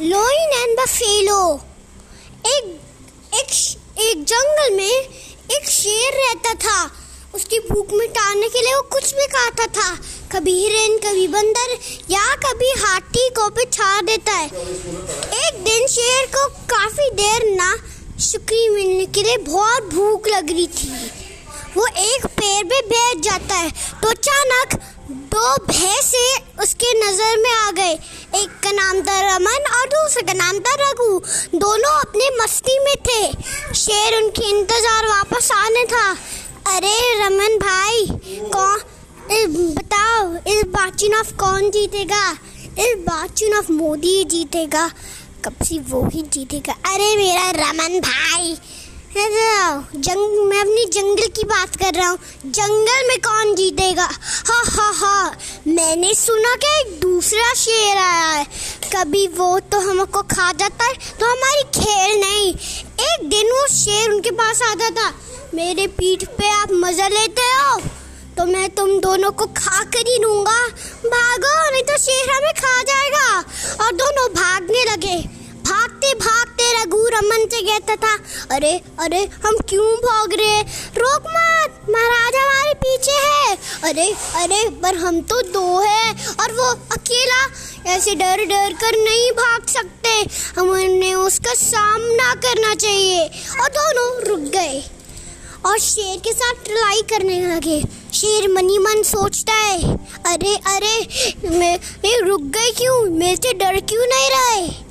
Lion and buffalo एक एक एक जंगल में एक शेर रहता था। उसकी भूख मिटाने के लिए वो कुछ भी खाता था। कभी हिरन, कभी बंदर या कभी हाथी को भी छा देता है। एक दिन शेर को काफ़ी देर ना शुक्री मिलने के लिए बहुत भूख लग रही थी। वो एक पेड़ पे बैठ जाता है। तो अचानक दो भैंसे उसके नज़र में आ गए। एक का नाम था रमन और दूसरे का नाम था रघु। दोनों अपने मस्ती में थे। शेर उनके इंतज़ार वापस आने था। अरे रमन भाई, कौन बताओ, इस बार चुनाव कौन जीतेगा? इस बार चुनाव मोदी जीतेगा। कब से वो ही जीतेगा? अरे मेरा रमन भाई जंग, मैं अपनी जंगल की बात कर रहा हूँ। जंगल में कौन जीतेगा? हा हा हा। मैंने सुना कि एक दूसरा शेर आया है। कभी वो तो हमको खा जाता है तो हमारी खेल नहीं। एक दिन वो शेर उनके पास आता था। मेरे पीठ पे आप मज़ा लेते हो? तो मैं तुम दोनों को खा कर ही लूँगा। भागो, नहीं तो शेर हमें खा जाएगा। और दोनों भागने लगे। रमन से कहता था अरे अरे हम क्यों भाग रहे रोक मत महाराज हमारे पीछे है। अरे अरे पर हम तो दो है और वो अकेला ऐसे डर डर कर नहीं भाग सकते। हमने उसका सामना करना चाहिए। और दोनों रुक गए और शेर के साथ लड़ाई करने लगे। शेर मनी मन सोचता है अरे अरे मैं, मैं रुक गए क्यों? मेरे से डर क्यों नहीं रहे?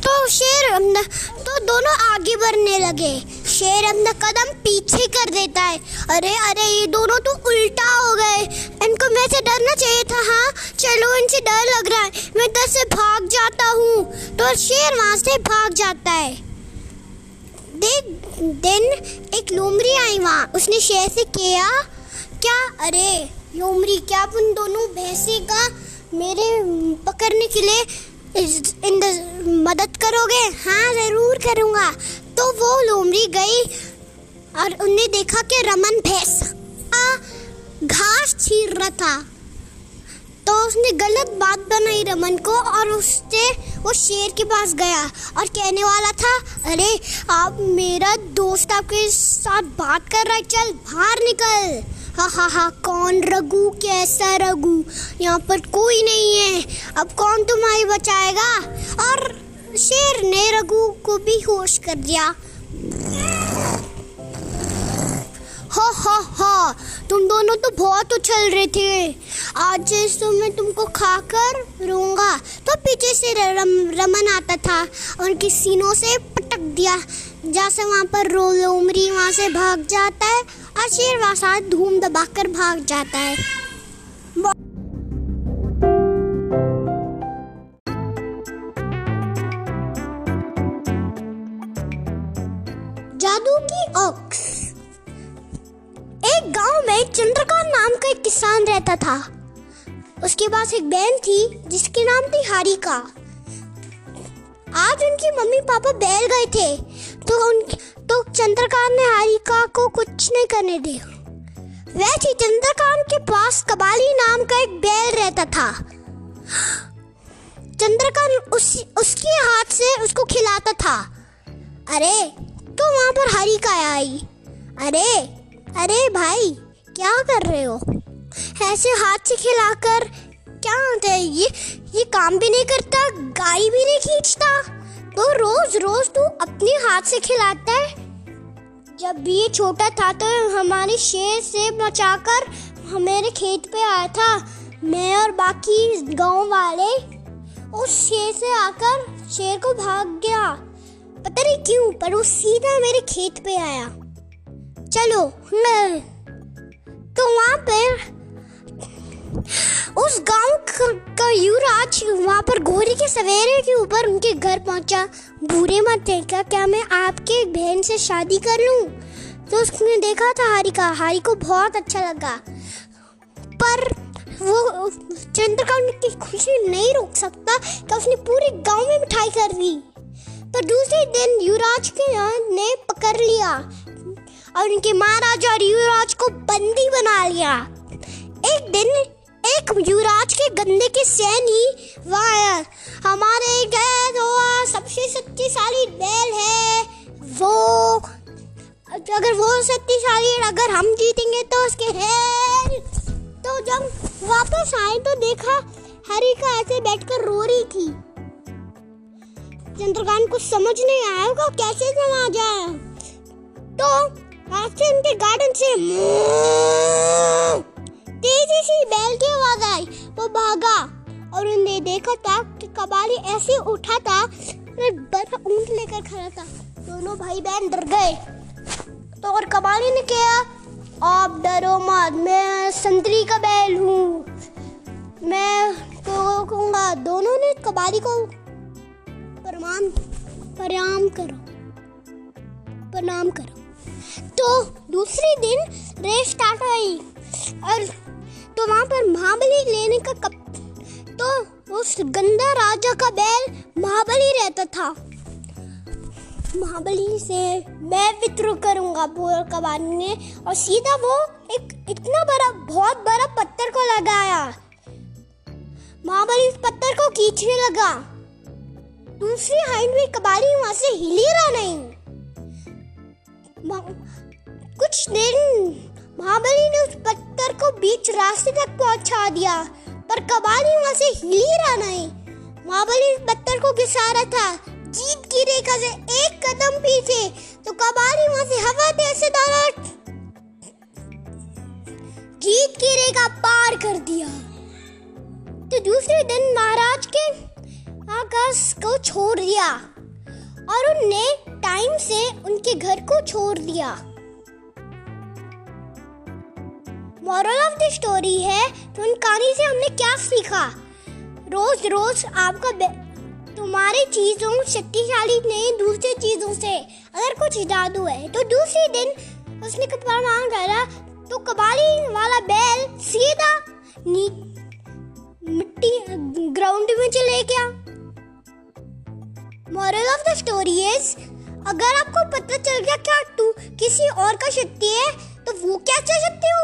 तो शेर अपना तो दोनों आगे बढ़ने लगे। शेर अपना कदम पीछे कर देता है। अरे अरे, ये दोनों तो उल्टा हो गए। इनको मैं से डरना चाहिए था हाँ? चलो, इनसे डर लग रहा है। मैं इधर से भाग जाता हूँ। तो शेर वहाँ से भाग जाता है। देख, दिन एक लोमड़ी आई वहाँ। उसने शेर से किया, क्या? अरे, लोमड़ी, क्या उन दोनों भैंसे का मेरे पकड़ने के लिए इन मदद करोगे? हाँ ज़रूर करूँगा। तो वो लोमड़ी गई और उन्हें देखा कि रमन भैंस घास छीर रहा था। तो उसने गलत बात बनाई रमन को और उससे, वो शेर के पास गया और कहने वाला था, अरे, आप मेरा दोस्त आपके साथ बात कर रहा है, चल बाहर निकल। हा हा हा, कौन रघु, कैसा रघु? यहाँ पर कोई नहीं है। अब कौन तुम्हारी बचाएगा? और शेर ने रघु को भी होश कर दिया। हो हो हो। तुम दोनों तो बहुत उछल रहे थे। आज तो मैं तुमको खाकर रोऊँगा। तो पीछे से रम, रमन आता था और उनके सीनों से पटक दिया। जैसे वहाँ पर रो लोमरी वहाँ से भाग जाता है और शेर वहाँ धूम दबाकर भाग जाता है। उसके पास एक बहन थी, जिसके नाम थी हारिका। आज उनकी मम्मी पापा बैल गए थे तो उन तो चंद्रकांत ने हारिका को कुछ नहीं करने दिया। वैसे चंद्रकांत के पास कबाली नाम का एक बैल रहता था। चंद्रकांत उस, उसके हाथ से उसको खिलाता था। अरे तो वहाँ पर हारिका आई। अरे अरे भाई, क्या कर रहे हो? ऐसे हाथ से खिलाकर क्या होता है? ये ये काम भी नहीं करता, गाड़ी भी नहीं खींचता। तो रोज रोज तू अपने हाथ से खिलाता है। जब भी ये छोटा था तो हमारे शेर से बचाकर हमारे खेत पे आया था। मैं और बाकी गाँव वाले उस शेर से आकर शेर को भाग गया। पता नहीं क्यों, पर वो सीधा मेरे खेत पे आया। चलो तो वहाँ पर युवराज वहाँ पर घोड़े के सवेरे के ऊपर उनके घर पहुँचा। बुरे मत देखा, क्या मैं आपके बहन से शादी कर लूँ? तो उसने देखा था हारी का हारी को बहुत अच्छा लगा। पर वो चंद्रकांत की खुशी नहीं रोक सकता कि उसने पूरे गाँव में मिठाई कर दी। पर दूसरे दिन युवराज के यहाँ ने पकड़ लिया और उनके महाराजा और युवराज को बंदी बना लिया। एक दिन एक युवराज के गंदे के सैनी वायर हमारे गैर हुआ सबसे शक्तिशाली बैल है वो। अगर वो शक्तिशाली अगर हम जीतेंगे तो उसके है तो जब वापस आए तो देखा हरिका ऐसे बैठकर रो रही थी। चंद्रकांत, कुछ समझ नहीं आया होगा, कैसे चला जाए? तो ऐसे उनके गार्डन से तेज़ी से बैल की आवाज़ आई। वो भागा और उन्हें देखा था कि कबाली ऐसे उठा था बड़ा ऊँट लेकर खड़ा था। दोनों भाई बहन डर गए। तो और कबाली ने किया आप डरो मत, मैं संतरी का बैल हूँ। मैं तो कहूँगा, दोनों ने कबाली को प्रणाम प्रणाम करो प्रणाम करो। तो दूसरे दिन रेस स्टार्ट हुई और तो वहाँ पर महाबली लेने का कप तो उस गंदा राजा का बैल महाबली रहता था। महाबली से मैं विद्रोह करूँगा बोल कबानी ने और सीधा वो एक इतना बड़ा, बहुत बड़ा पत्थर को लगाया। महाबली उस पत्थर को खींचने लगा। दूसरी हाइट में कबाली वहाँ से हिली रहा नहीं। कुछ दिन महाबली ने उस पत्थर को बीच रास्ते तक पहुँचा दिया, पर कबाली वहाँ से हिली रहा नहीं। महाबली पत्थर को घिसा रहा था, जीत की रेखा से एक कदम पीछे तो कबारी वहाँ से हवा दे से जीत की रेखा पार कर दिया। तो दूसरे दिन महाराज के आकाश को छोड़ दिया, और उनने टाइम से उनके घर को छोड़ दिया। मॉरल ऑफ़ द स्टोरी है तो उन कहानी से हमने क्या सीखा? रोज रोज आपका तुम्हारी चीज़ों, शक्तिशाली नहीं, दूसरी चीज़ों से अगर कुछ जादू है तो दूसरे दिन उसने कपड़ा मांग डाला तो कबाली वाला बैल सीधा मिट्टी ग्राउंड में चले गया। Moral of the story is अगर आपको पता चल गया क्या तू किसी और का शक्ति है तो वो क्या चल सकते हो?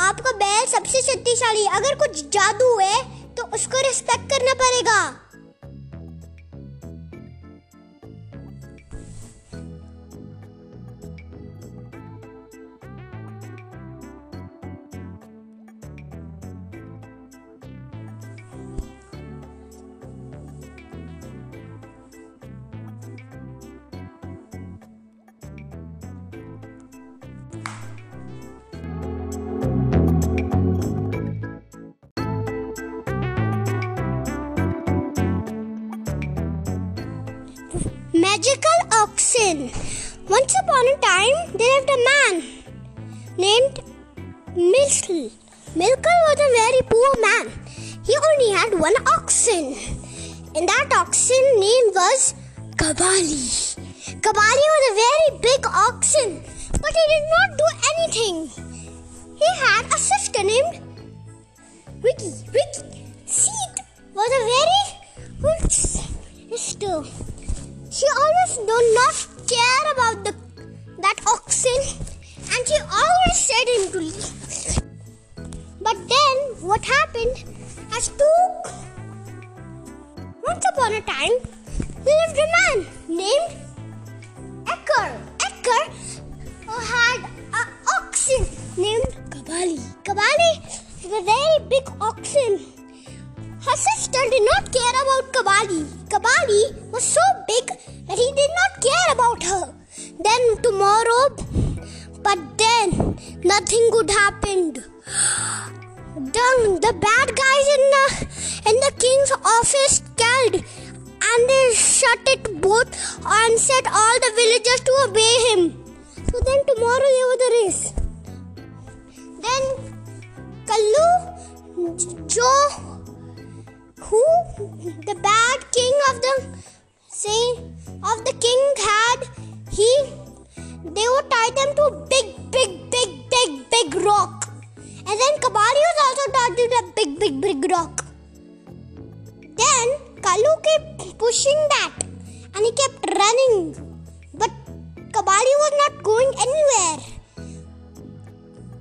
आपका बैल सबसे शक्तिशाली अगर कुछ जादू है तो उसको रिस्पेक्ट करना पड़ेगा। Magical oxen. Once upon a time, there lived a man named Milkel. Milkel was a very poor man. He only had one oxen, and that oxen name was Kabali. Kabali was a very big oxen, but he did not do anything. He had a sister named Ricky. Ricky. Seed was a very good sister. She always do not care about the that oxen and she always said him to leave. But then what happened? As took once upon a time lived a man named Ecker. Ecker uh, had an oxen named Kabali. Kabali is a very big oxen. Her sister did not care about Kabali. Kabali was so big that he did not care about her. Then tomorrow, but then nothing good happened. Then the bad guys in the in the king's office killed and they shut it both and set all the villagers to obey him. So then tomorrow there was the race. Then Kallu, Joe, who? The bad king of the say of the king had he they would tie them to big big big big big rock. And then kabali was also tied to the big big big rock. Then kalu kept pushing that and he kept running. But kabali was not going anywhere.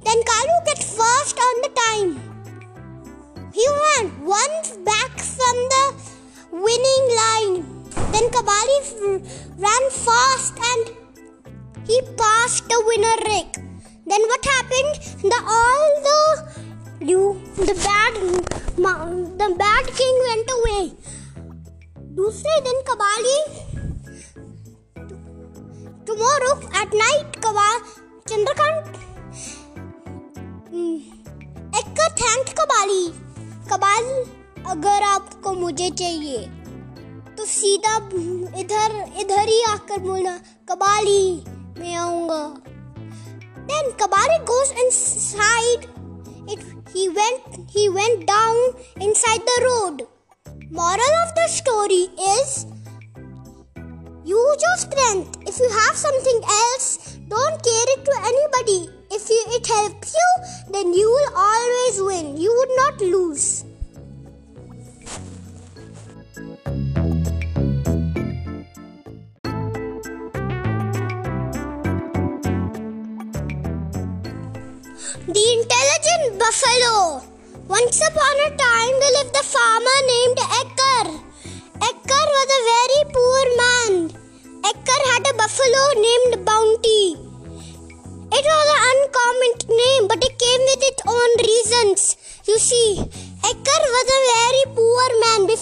Then kalu get first on the time he ran once back from the winning line. Then Kabali ran fast and he passed the winner Rick. Then what happened? The all the you the bad the bad king went away. दूसरे दिन Kabali tomorrow at night Kabal Chandrakant mm, Ekka thanked Kabali कबाल अगर आपको मुझे चाहिए तो सीधा इधर इधर ही आकर बोलना कबाली मैं आऊँगा. Then Kabali goes inside it he went he went down inside the road moral of the story is use your strength if you have something else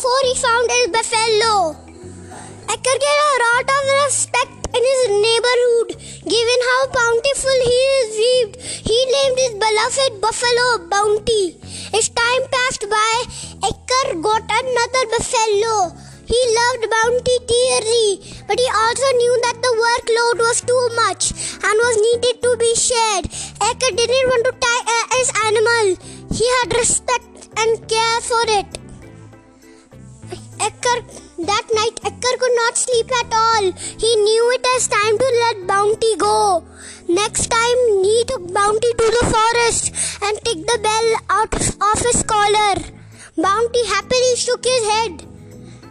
before he found his buffalo. Ekkar get a lot of respect in his neighborhood, given how bountiful he is viewed. He named his beloved buffalo Bounty. As time passed by, Ekkar got another buffalo. He loved Bounty dearly, but he also knew that the workload was too much and was needed to be shared. Ekkar didn't want to tie his animal. He had respect and care for it. That night, Ekkar could not sleep at all. He knew it was time to let Bounty go. Next time, he took Bounty to the forest and took the bell out of his collar. Bounty happily shook his head.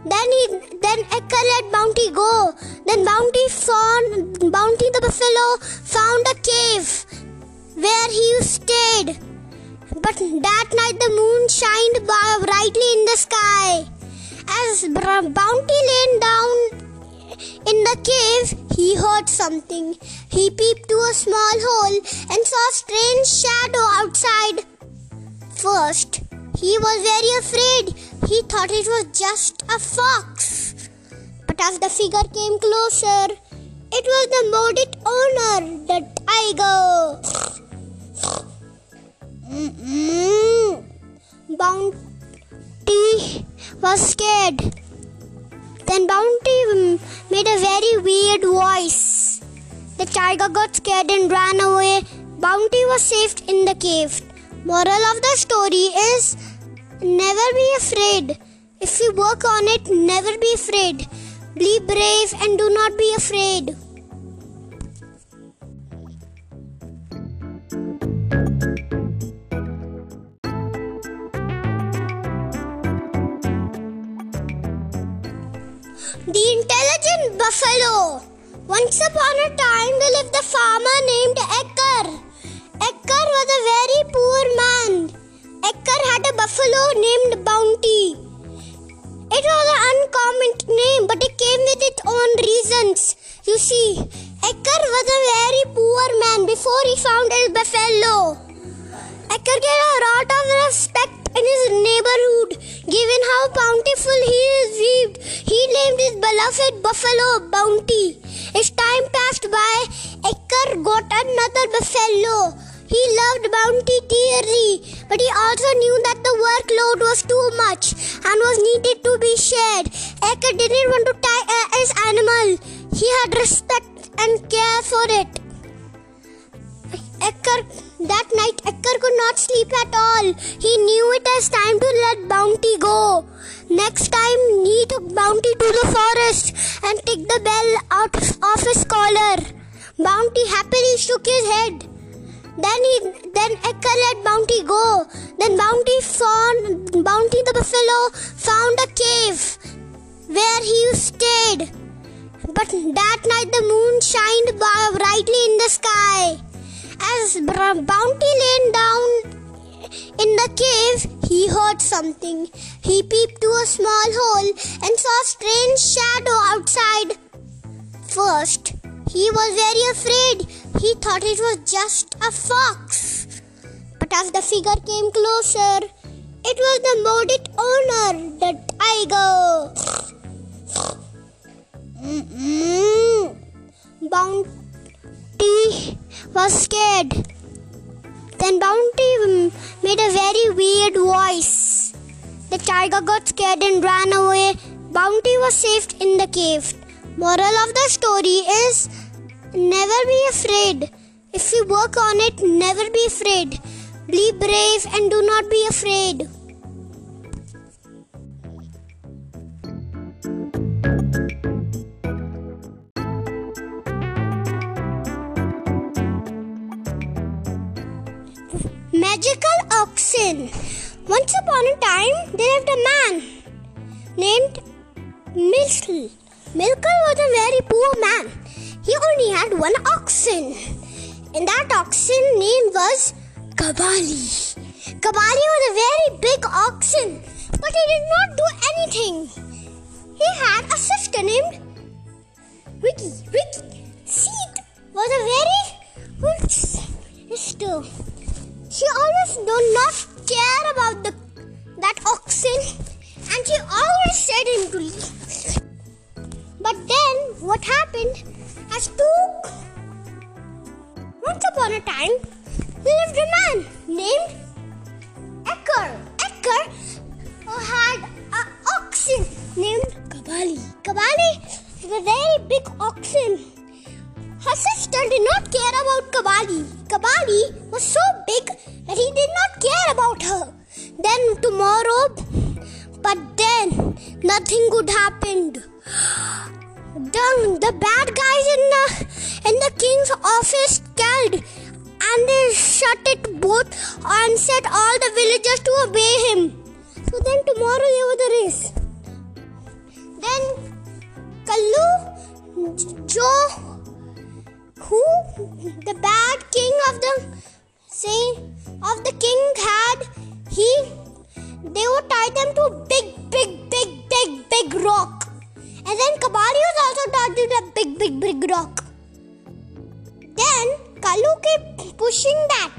Then he, then Ekkar let Bounty go. Then Bounty found Bounty the buffalo found a cave where he stayed. But that night the moon shined brightly in the sky. As Bounty lay down in the cave, he heard something. He peeped to a small hole and saw a strange shadow outside. First, he was very afraid. He thought it was just a fox. But as the figure came closer, it was the molded owner, the tiger. Mm-mm. Bounty was scared. Then Bounty made a very weird voice. The tiger got scared and ran away. Bounty was saved in the cave. Moral of the story is never be afraid. If you work on it, never be afraid. Be brave and do not be afraid. The intelligent buffalo. Once upon a time, there lived a farmer named Ekkar. Ekkar was a very poor man. Ekkar had a buffalo named Bounty. It was an uncommon name, but it came with its own reasons. You see, Ekkar was a very poor man before he found his buffalo. Ekkar get a lot of respect in his neighborhood, given how bountiful he is viewed. He named his beloved buffalo Bounty. As time passed by, Ekkar got another buffalo. He loved Bounty dearly, but he also knew that the workload was too much and was needed to be shared. Ekkar didn't want to tie his uh, animal. He had respect and care for it. Ekkar, that night, Ekkar could not sleep at all. He knew it was time to let Bounty go. Next time, he took Bounty to the forest and took the bell out of his collar. Bounty happily shook his head. Then he, then Ekkar let Bounty go. Then Bounty found Bounty the buffalo found a cave where he stayed. But that night the moon shined brightly in the sky. As Bounty lay down in the cave, he heard something. He peeped to a small hole and saw a strange shadow outside. first, he was very afraid. He thought it was just a fox. But as the figure came closer, it was the molded owner, the tiger. Bounty was scared. Then Bounty made a very weird voice. The tiger got scared and ran away. Bounty was saved in the cave. Moral of the story is never be afraid. If you work on it, never be afraid. Be brave and do not be afraid. Once upon a time, there lived a man named Milkle. Milkle was a very poor man. He only had one oxen, and that oxen name was Kabali. Kabali was a very big oxen, but he did not do anything. He had a sister named Ricky. Ricky Seed was a very good sister. She always do not care about the that oxen, and she always said him to leave. But then what happened? As took once upon a time, there lived a man named Ekkar. Ekkar who uh, had an oxen named Kabali. Kabali is a very big oxen. Her sister did not care about Kabali. Kabali was so big that he did not care about her. Then tomorrow, but then nothing good happened. Then the bad guys in the in the king's office called and they shut it both and set all the villagers to obey him. So then tomorrow there was a race. Then Kallu, Joe, who the bad king of the say of the king had, he they would tie them to big, big, big, big, big rock. And then Kabali was also tied to that big, big, big rock. Then Kalu kept pushing that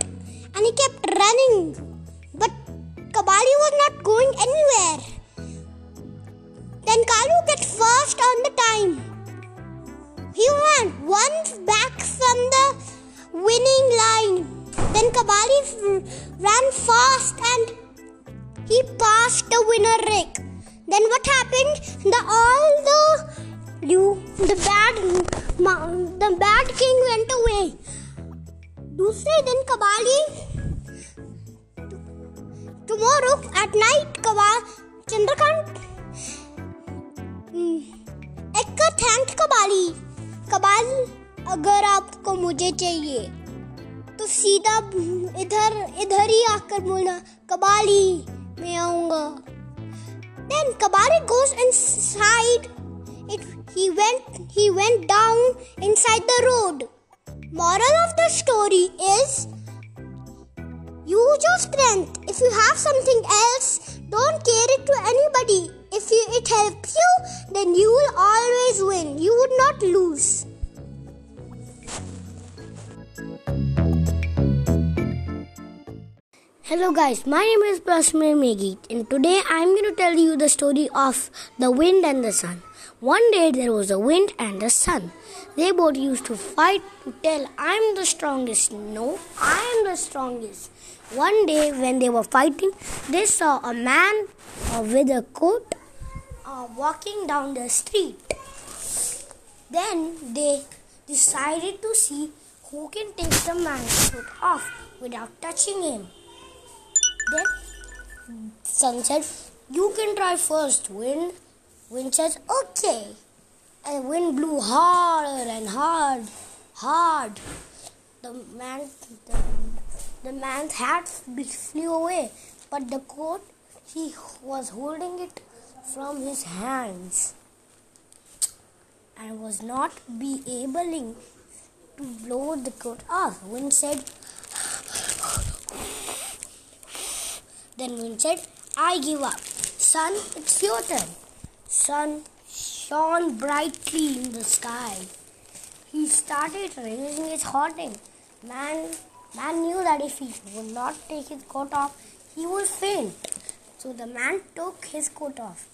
and he kept running. But Kabali was not going anywhere. Then Kalu got first on the time. He went one back from the winning line. Then Kabali f- ran fast and he passed the winner Rick. Then what happened? The all the you the bad the bad king went away. दूसरे दिन Kabali tomorrow at night कबा Chandrakant Ekka thank Kabali कबाल अगर आपको मुझे चाहिए तो सीधा इधर इधर ही आकर बोलना कबाल ही, मैं आऊँगा। Then Kabali goes inside it he went he went down inside the road moral of the story is use your strength if you have something else don't care it to anybody If you, it helps you, then you will always win. You would not lose. Hello guys, my name is Prasmir Megit and today I am going to tell you the story of the wind and the sun. One day there was a wind and a sun. They both used to fight to tell I am the strongest. No, I am the strongest. One day when they were fighting, they saw a man uh, with a coat uh, walking down the street. Then they decided to see who can take the man's coat off without touching him. Then Sun said, You can try first, Wind. Wind says, Okay. And wind blew harder and hard, hard. The man, the, the man's hat flew away, but the coat he was holding it from his hands and was not be able to blow the coat off. Wind said, Then Wind said, I give up. Sun, it's your turn. Sun shone brightly in the sky. he started raising his hoarding. Man, man knew that if he would not take his coat off, he would faint. So the man took his coat off.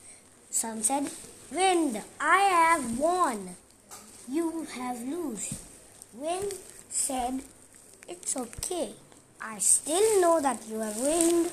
Sun said, Wind, I have won. You have lost. Wind said, It's okay. I still know that you have wind.